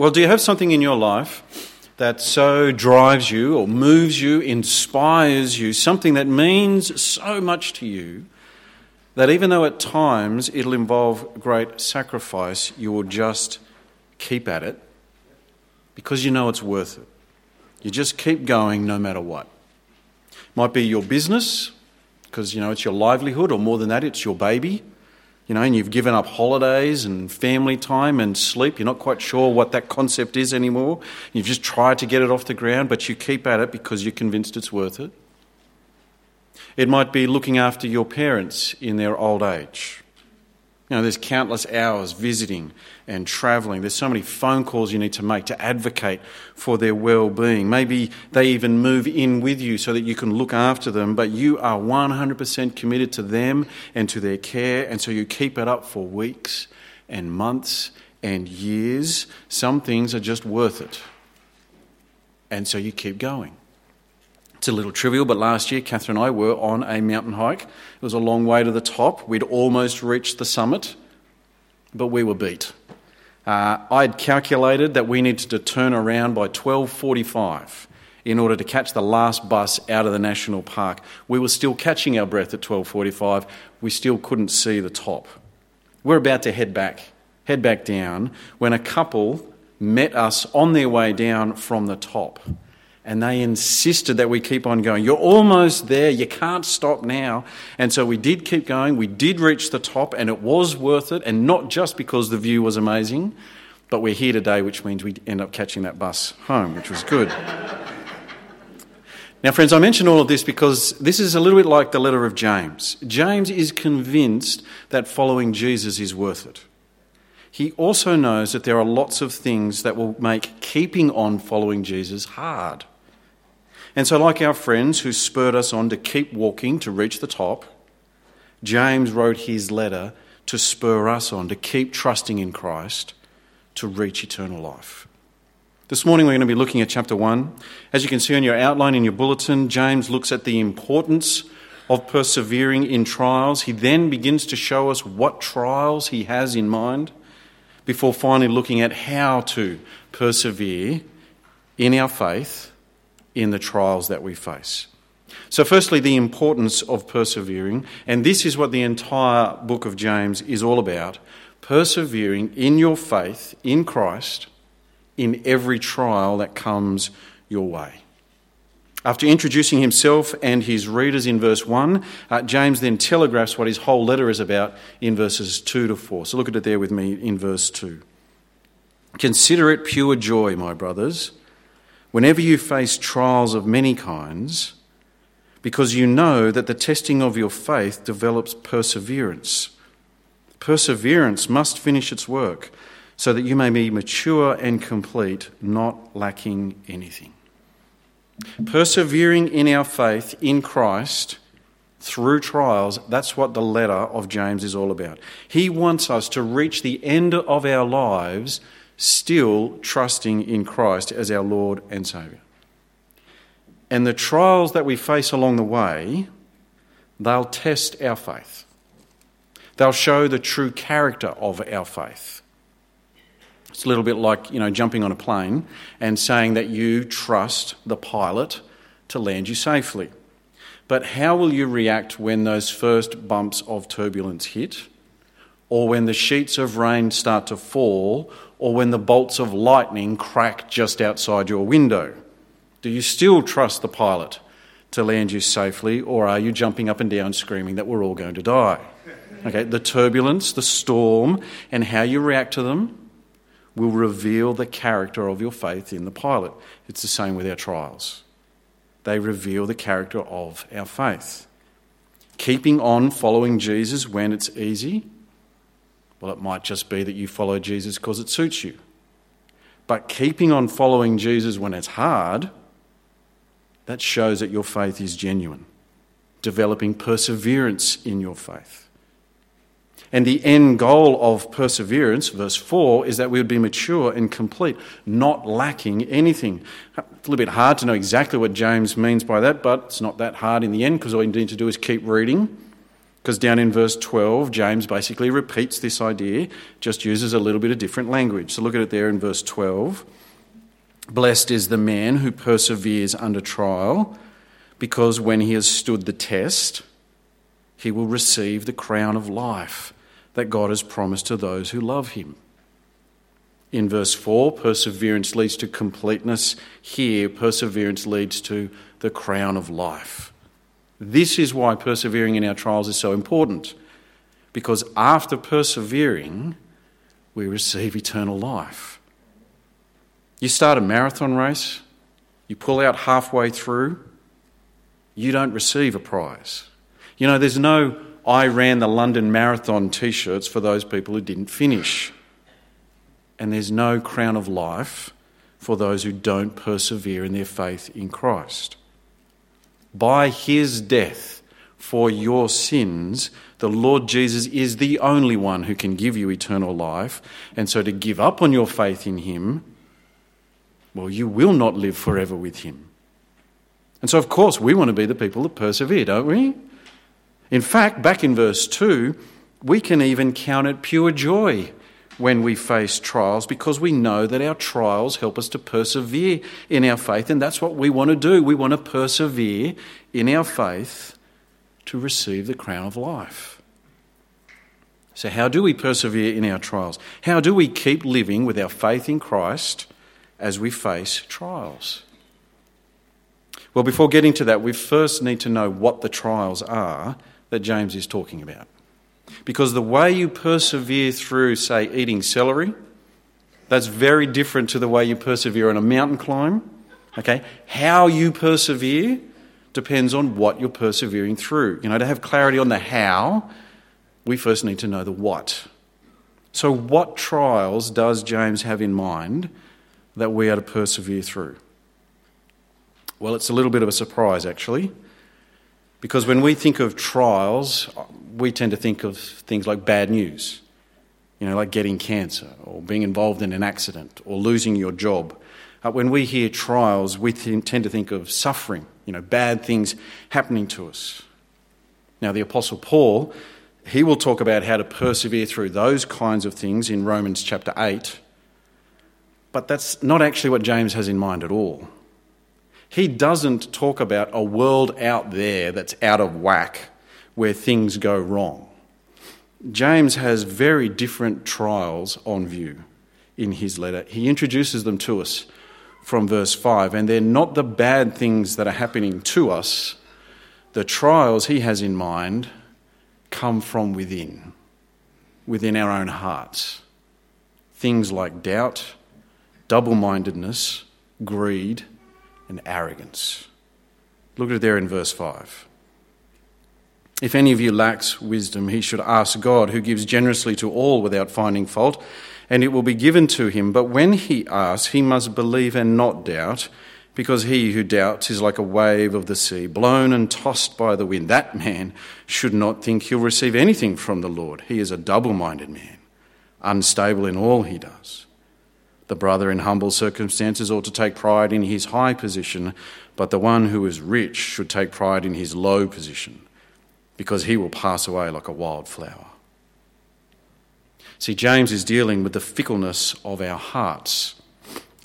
Well, do you have something in your life that so drives you or moves you, inspires you, something that means so much to you that even though at times it'll involve great sacrifice, you will just keep at it because you know it's worth it? You just keep going no matter what. Might be your business, because you know it's your livelihood, or more than that, it's your baby. You know, and you've given up holidays and family time and sleep. You're not quite sure what that concept is anymore. You've just tried to get it off the ground, but you keep at it because you're convinced it's worth it. It might be looking after your parents in their old age. You know, there's countless hours visiting and travelling. There's so many phone calls you need to make to advocate for their well being. Maybe they even move in with you so that you can look after them, but you are 100% committed to them and to their care, and so you keep it up for weeks and months and years. Some things are just worth it. And so you keep going. It's a little trivial, but last year, Catherine and I were on a mountain hike. It was a long way to the top. We'd almost reached the summit, but we were beat. Uh, I'd calculated that we needed to turn around by 12:45 in order to catch the last bus out of the national park. We were still catching our breath at 12:45. We still couldn't see the top. We're about to head back, head back down when a couple met us on their way down from the top and they insisted that we keep on going. You're almost there. You can't stop now. And so we did keep going. We did reach the top, and it was worth it. And not just because the view was amazing, but we're here today, which means we end up catching that bus home, which was good. now, friends, I mention all of this because this is a little bit like the letter of James. James is convinced that following Jesus is worth it. He also knows that there are lots of things that will make keeping on following Jesus hard. And so, like our friends who spurred us on to keep walking to reach the top, James wrote his letter to spur us on to keep trusting in Christ to reach eternal life. This morning we're going to be looking at chapter 1. As you can see on your outline in your bulletin, James looks at the importance of persevering in trials. He then begins to show us what trials he has in mind before finally looking at how to persevere in our faith in the trials that we face. So, firstly, the importance of persevering, and this is what the entire book of James is all about persevering in your faith in Christ in every trial that comes your way. After introducing himself and his readers in verse 1, uh, James then telegraphs what his whole letter is about in verses 2 to 4. So look at it there with me in verse 2. Consider it pure joy, my brothers whenever you face trials of many kinds, because you know that the testing of your faith develops perseverance. Perseverance must finish its work so that you may be mature and complete, not lacking anything. Persevering in our faith in Christ through trials, that's what the letter of James is all about. He wants us to reach the end of our lives still trusting in Christ as our Lord and Saviour. And the trials that we face along the way, they'll test our faith. They'll show the true character of our faith. It's a little bit like, you know, jumping on a plane and saying that you trust the pilot to land you safely. But how will you react when those first bumps of turbulence hit? Or when the sheets of rain start to fall, or when the bolts of lightning crack just outside your window? Do you still trust the pilot to land you safely, or are you jumping up and down screaming that we're all going to die? Okay, the turbulence, the storm, and how you react to them will reveal the character of your faith in the pilot. It's the same with our trials, they reveal the character of our faith. Keeping on following Jesus when it's easy well, it might just be that you follow Jesus because it suits you. But keeping on following Jesus when it's hard, that shows that your faith is genuine, developing perseverance in your faith. And the end goal of perseverance, verse 4, is that we would be mature and complete, not lacking anything. It's a little bit hard to know exactly what James means by that, but it's not that hard in the end because all you need to do is keep reading Because down in verse 12, James basically repeats this idea, just uses a little bit of different language. So look at it there in verse 12. Blessed is the man who perseveres under trial, because when he has stood the test, he will receive the crown of life that God has promised to those who love him. In verse 4, perseverance leads to completeness. Here, perseverance leads to the crown of life. This is why persevering in our trials is so important, because after persevering, we receive eternal life. You start a marathon race, you pull out halfway through, you don't receive a prize. You know, there's no I ran the London Marathon t shirts for those people who didn't finish. And there's no crown of life for those who don't persevere in their faith in Christ by his death for your sins, the Lord Jesus is the only one who can give you eternal life. And so to give up on your faith in him, well, you will not live forever with him. And so, of course, we want to be the people that persevere, don't we? In fact, back in verse 2, we can even count it pure joy when we face trials because we know that our trials help us to persevere in our faith, and that's what we want to do. We want to persevere in our faith to receive the crown of life. So, how do we persevere in our trials? How do we keep living with our faith in Christ as we face trials? Well, before getting to that, we first need to know what the trials are that James is talking about. Because the way you persevere through, say, eating celery, that's very different to the way you persevere on a mountain climb. Okay? How you persevere depends on what you're persevering through. You know, to have clarity on the how, we first need to know the what. So, what trials does James have in mind that we are to persevere through? Well, it's a little bit of a surprise, actually. Because when we think of trials, we tend to think of things like bad news, you know, like getting cancer or being involved in an accident or losing your job. Uh, when we hear trials, we th- tend to think of suffering, you know, bad things happening to us. Now, the Apostle Paul, he will talk about how to persevere through those kinds of things in Romans chapter 8, but that's not actually what James has in mind at all. He doesn't talk about a world out there that's out of whack where things go wrong. James has very different trials on view in his letter. He introduces them to us from verse 5, and they're not the bad things that are happening to us. The trials he has in mind come from within, within our own hearts. Things like doubt, double mindedness, greed, and arrogance. Look at it there in verse 5. If any of you lacks wisdom, he should ask God, who gives generously to all without finding fault, and it will be given to him. But when he asks, he must believe and not doubt, because he who doubts is like a wave of the sea, blown and tossed by the wind. That man should not think he'll receive anything from the Lord. He is a double minded man, unstable in all he does. The brother in humble circumstances ought to take pride in his high position, but the one who is rich should take pride in his low position, because he will pass away like a wild flower. See, James is dealing with the fickleness of our hearts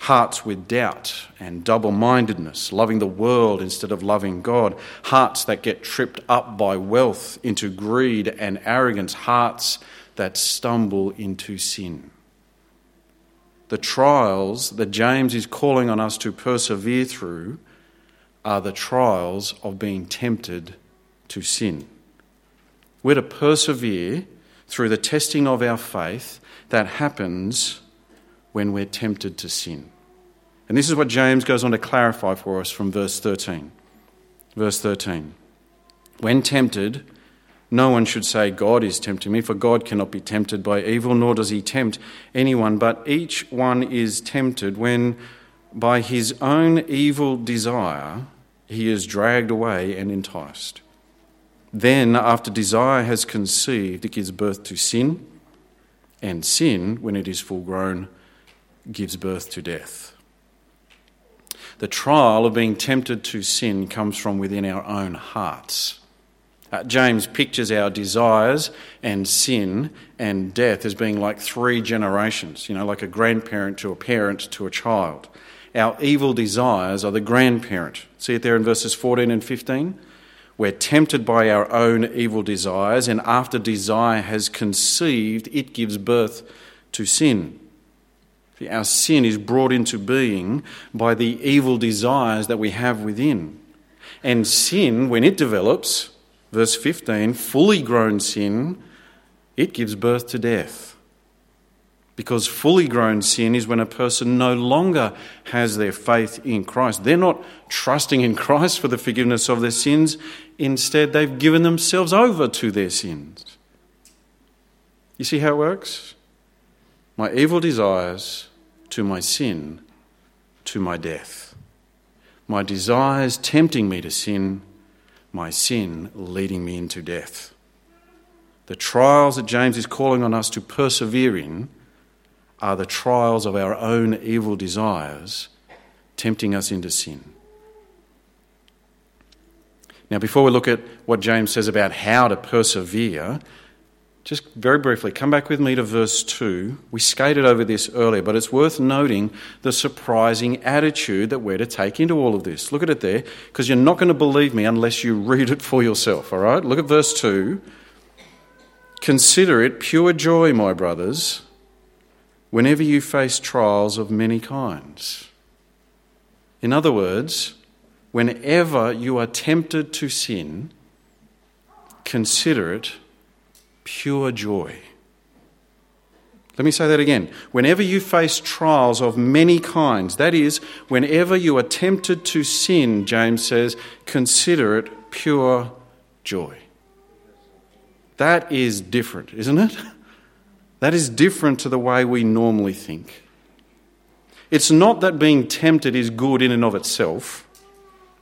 hearts with doubt and double mindedness, loving the world instead of loving God, hearts that get tripped up by wealth into greed and arrogance, hearts that stumble into sin the trials that James is calling on us to persevere through are the trials of being tempted to sin. We're to persevere through the testing of our faith that happens when we're tempted to sin. And this is what James goes on to clarify for us from verse 13. Verse 13. When tempted, no one should say, God is tempting me, for God cannot be tempted by evil, nor does he tempt anyone. But each one is tempted when, by his own evil desire, he is dragged away and enticed. Then, after desire has conceived, it gives birth to sin, and sin, when it is full grown, gives birth to death. The trial of being tempted to sin comes from within our own hearts Uh, James pictures our desires and sin and death as being like three generations, you know, like a grandparent to a parent to a child. Our evil desires are the grandparent. See it there in verses 14 and 15? We're tempted by our own evil desires, and after desire has conceived, it gives birth to sin. Our sin is brought into being by the evil desires that we have within. And sin, when it develops, verse 15, fully grown sin, it gives birth to death. Because fully grown sin is when a person no longer has their faith in Christ. They're not trusting in Christ for the forgiveness of their sins. Instead, they've given themselves over to their sins. You see how it works? My evil desires to my sin, to my death. My desires tempting me to sin, my sin leading me into death. The trials that James is calling on us to persevere in are the trials of our own evil desires tempting us into sin. Now, before we look at what James says about how to persevere, just very briefly, come back with me to verse 2. We skated over this earlier, but it's worth noting the surprising attitude that we're to take into all of this. Look at it there, because you're not going to believe me unless you read it for yourself, all right? Look at verse 2. Consider it pure joy, my brothers, whenever you face trials of many kinds. In other words, whenever you are tempted to sin, consider it pure joy. Let me say that again. Whenever you face trials of many kinds, that is, whenever you are tempted to sin, James says, consider it pure joy. That is different, isn't it? That is different to the way we normally think. It's not that being tempted is good in and of itself.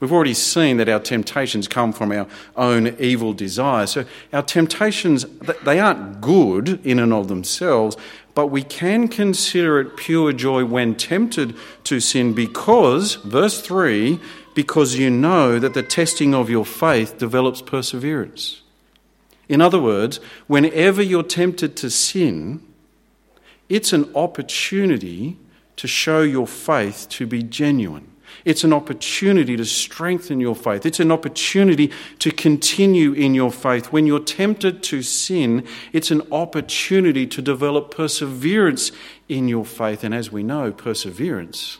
We've already seen that our temptations come from our own evil desires. So our temptations, they aren't good in and of themselves, but we can consider it pure joy when tempted to sin because, verse 3, because you know that the testing of your faith develops perseverance. In other words, whenever you're tempted to sin, it's an opportunity to show your faith to be genuine. It's an opportunity to strengthen your faith. It's an opportunity to continue in your faith. When you're tempted to sin, it's an opportunity to develop perseverance in your faith. And as we know, perseverance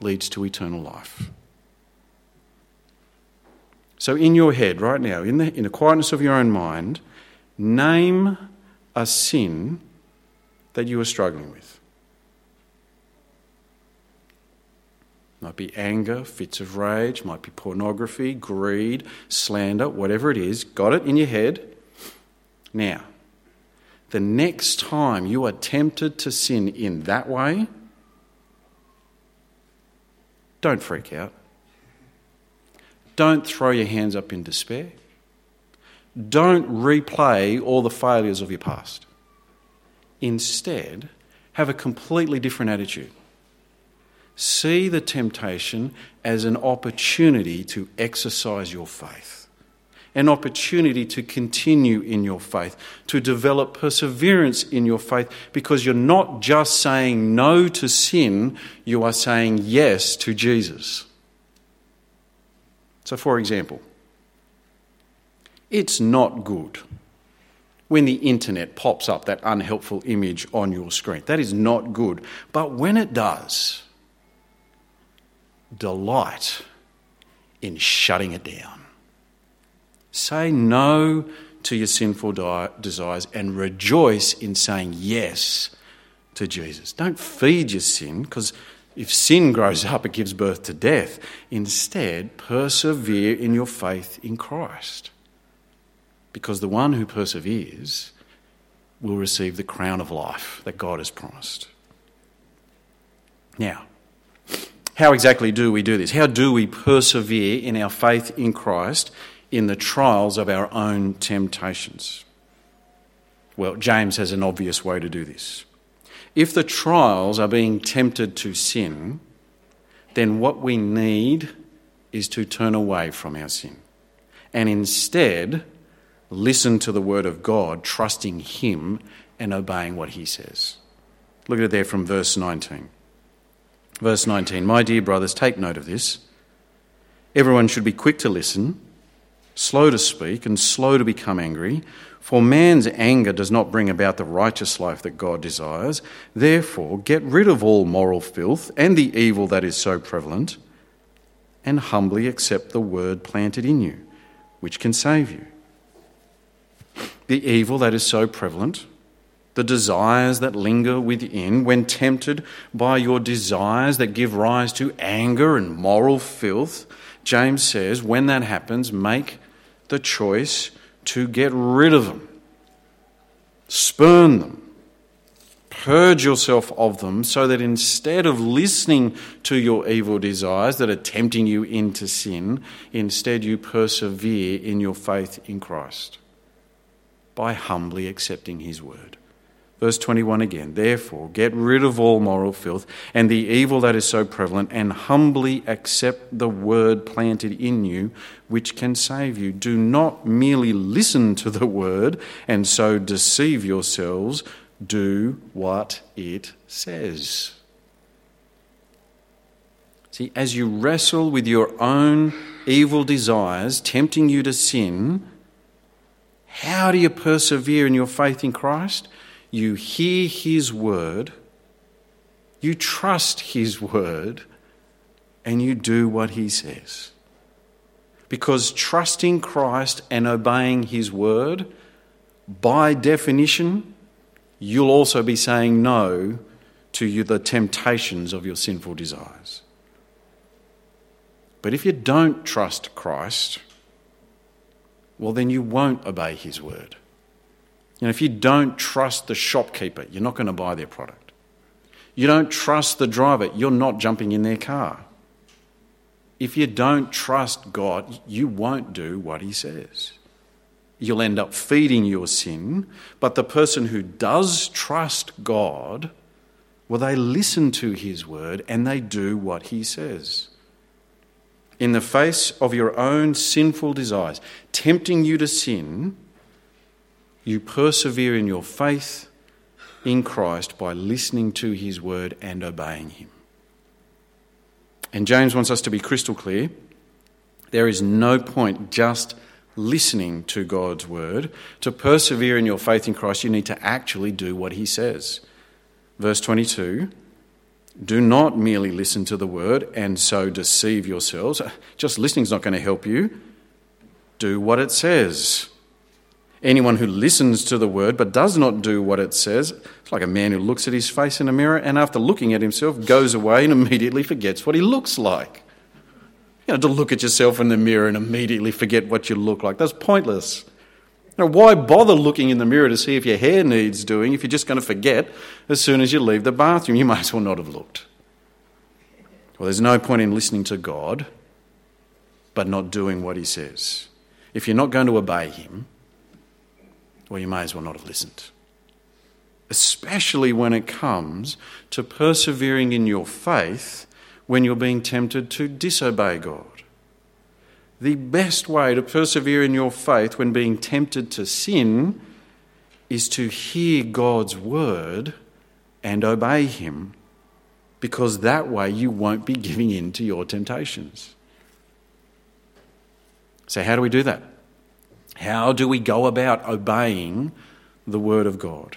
leads to eternal life. So, in your head right now, in the, in the quietness of your own mind, name a sin that you are struggling with. Might be anger, fits of rage, might be pornography, greed, slander, whatever it is. Got it in your head? Now, the next time you are tempted to sin in that way, don't freak out. Don't throw your hands up in despair. Don't replay all the failures of your past. Instead, have a completely different attitude. See the temptation as an opportunity to exercise your faith, an opportunity to continue in your faith, to develop perseverance in your faith, because you're not just saying no to sin, you are saying yes to Jesus. So, for example, it's not good when the internet pops up that unhelpful image on your screen. That is not good. But when it does, delight in shutting it down. Say no to your sinful desires and rejoice in saying yes to Jesus. Don't feed your sin because if sin grows up, it gives birth to death. Instead, persevere in your faith in Christ. Because the one who perseveres will receive the crown of life that God has promised. Now, how exactly do we do this? How do we persevere in our faith in Christ in the trials of our own temptations? Well, James has an obvious way to do this. If the trials are being tempted to sin, then what we need is to turn away from our sin and instead listen to the word of God, trusting Him and obeying what He says. Look at it there from verse 19. Verse 19 My dear brothers, take note of this. Everyone should be quick to listen, slow to speak, and slow to become angry. For man's anger does not bring about the righteous life that God desires. Therefore, get rid of all moral filth and the evil that is so prevalent, and humbly accept the word planted in you, which can save you. The evil that is so prevalent, the desires that linger within, when tempted by your desires that give rise to anger and moral filth, James says, when that happens, make the choice to get rid of them, spurn them, purge yourself of them, so that instead of listening to your evil desires that are tempting you into sin, instead you persevere in your faith in Christ by humbly accepting his word. Verse 21 again, therefore, get rid of all moral filth and the evil that is so prevalent, and humbly accept the word planted in you, which can save you. Do not merely listen to the word and so deceive yourselves. Do what it says. See, as you wrestle with your own evil desires, tempting you to sin, how do you persevere in your faith in Christ? You hear His word, you trust His word, and you do what He says. Because trusting Christ and obeying His word, by definition, you'll also be saying no to you the temptations of your sinful desires. But if you don't trust Christ, well, then you won't obey His word. You know, if you don't trust the shopkeeper, you're not going to buy their product. You don't trust the driver, you're not jumping in their car. If you don't trust God, you won't do what He says. You'll end up feeding your sin, but the person who does trust God, well, they listen to His word and they do what He says. In the face of your own sinful desires, tempting you to sin, you persevere in your faith in Christ by listening to his word and obeying him. And James wants us to be crystal clear. There is no point just listening to God's word. To persevere in your faith in Christ, you need to actually do what he says. Verse 22 Do not merely listen to the word and so deceive yourselves. Just listening is not going to help you. Do what it says. Anyone who listens to the word but does not do what it says, it's like a man who looks at his face in a mirror and after looking at himself goes away and immediately forgets what he looks like. You know, to look at yourself in the mirror and immediately forget what you look like, that's pointless. Now, why bother looking in the mirror to see if your hair needs doing if you're just going to forget as soon as you leave the bathroom? You might as well not have looked. Well, there's no point in listening to God but not doing what He says. If you're not going to obey Him, well, you may as well not have listened. Especially when it comes to persevering in your faith when you're being tempted to disobey God. The best way to persevere in your faith when being tempted to sin is to hear God's word and obey Him, because that way you won't be giving in to your temptations. So, how do we do that? How do we go about obeying the Word of God?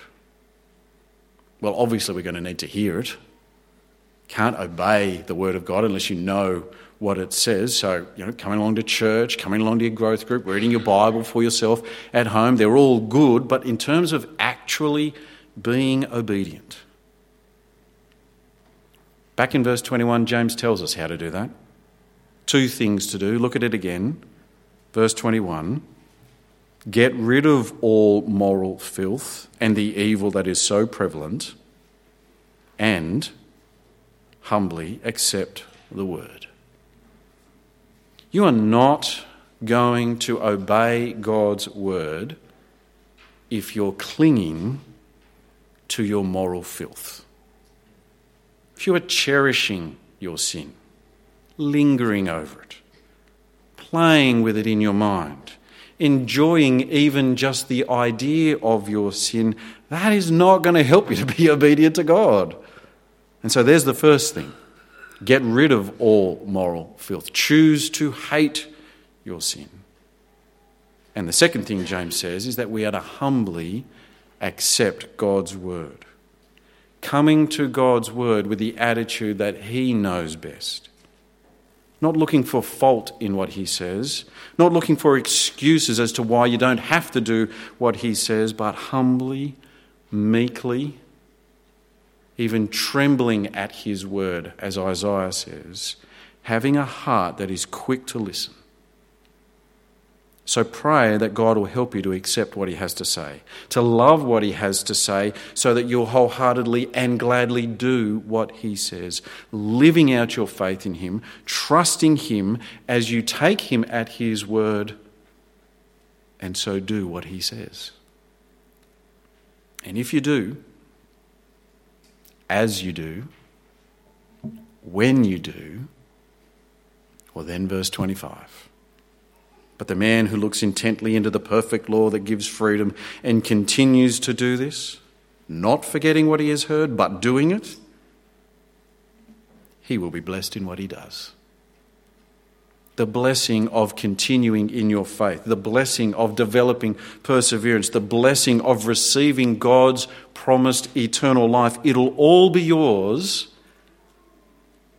Well, obviously, we're going to need to hear it. Can't obey the Word of God unless you know what it says. So, you know, coming along to church, coming along to your growth group, reading your Bible for yourself at home, they're all good. But in terms of actually being obedient, back in verse 21, James tells us how to do that. Two things to do. Look at it again. Verse 21 Get rid of all moral filth and the evil that is so prevalent, and humbly accept the word. You are not going to obey God's word if you're clinging to your moral filth. If you are cherishing your sin, lingering over it, playing with it in your mind, enjoying even just the idea of your sin, that is not going to help you to be obedient to God. And so there's the first thing get rid of all moral filth, choose to hate your sin. And the second thing James says is that we are to humbly accept God's word. Coming to God's word with the attitude that He knows best. Not looking for fault in what He says, not looking for excuses as to why you don't have to do what He says, but humbly, meekly, even trembling at His word, as Isaiah says, having a heart that is quick to listen so pray that God will help you to accept what He has to say, to love what He has to say, so that you'll wholeheartedly and gladly do what He says, living out your faith in Him, trusting Him as you take Him at His word, and so do what He says. And if you do, as you do, when you do, well, then, verse 25. But the man who looks intently into the perfect law that gives freedom and continues to do this, not forgetting what he has heard, but doing it, he will be blessed in what he does. The blessing of continuing in your faith, the blessing of developing perseverance, the blessing of receiving God's promised eternal life, it'll all be yours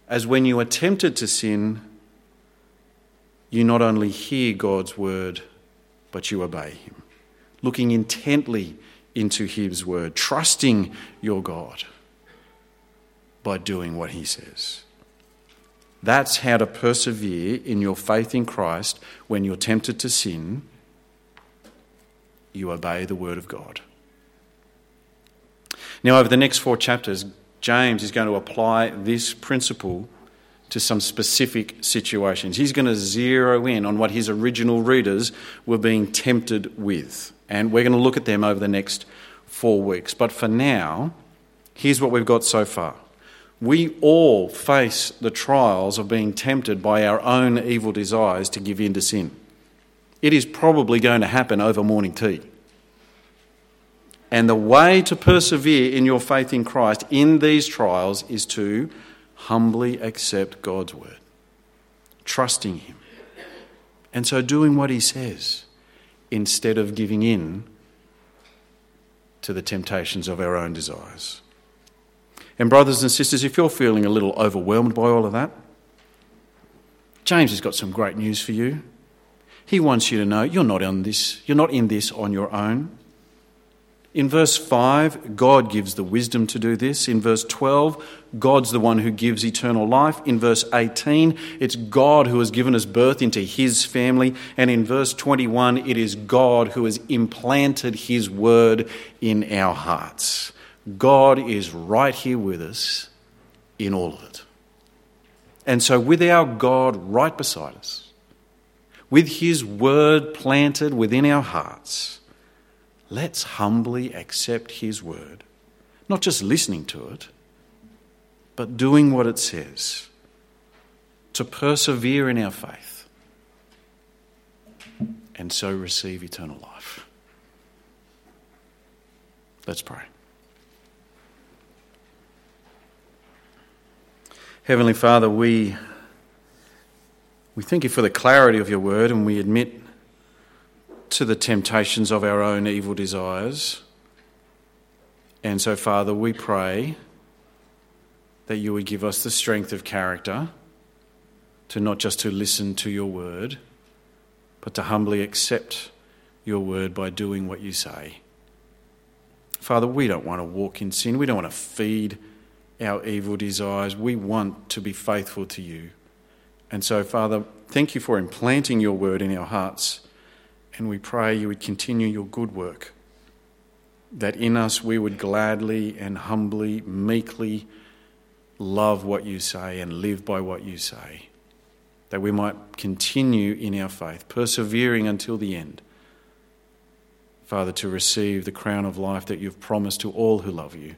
as when you are tempted to sin, you not only hear God's word, but you obey Him, looking intently into His word, trusting your God by doing what He says. That's how to persevere in your faith in Christ when you're tempted to sin. You obey the word of God. Now, over the next four chapters, James is going to apply this principle to some specific situations. He's going to zero in on what his original readers were being tempted with. And we're going to look at them over the next four weeks. But for now, here's what we've got so far. We all face the trials of being tempted by our own evil desires to give in to sin. It is probably going to happen over morning tea. And the way to persevere in your faith in Christ in these trials is to humbly accept God's word, trusting Him, and so doing what He says instead of giving in to the temptations of our own desires. And, brothers and sisters, if you're feeling a little overwhelmed by all of that, James has got some great news for you. He wants you to know you're not on this, you're not in this on your own. In verse 5, God gives the wisdom to do this. In verse 12, God's the one who gives eternal life. In verse 18, it's God who has given us birth into his family. And in verse 21, it is God who has implanted his word in our hearts. God is right here with us in all of it. And so, with our God right beside us, with his word planted within our hearts, let's humbly accept His word, not just listening to it, but doing what it says, to persevere in our faith, and so receive eternal life. Let's pray. Heavenly Father, we, we thank you for the clarity of your word and we admit to the temptations of our own evil desires. And so, Father, we pray that you would give us the strength of character to not just to listen to your word, but to humbly accept your word by doing what you say. Father, we don't want to walk in sin. We don't want to feed our evil desires. We want to be faithful to you. And so, Father, thank you for implanting your word in our hearts. And we pray you would continue your good work, that in us we would gladly and humbly, meekly love what you say and live by what you say, that we might continue in our faith, persevering until the end. Father, to receive the crown of life that you've promised to all who love you.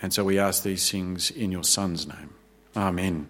And so we ask these things in your Son's name. Amen.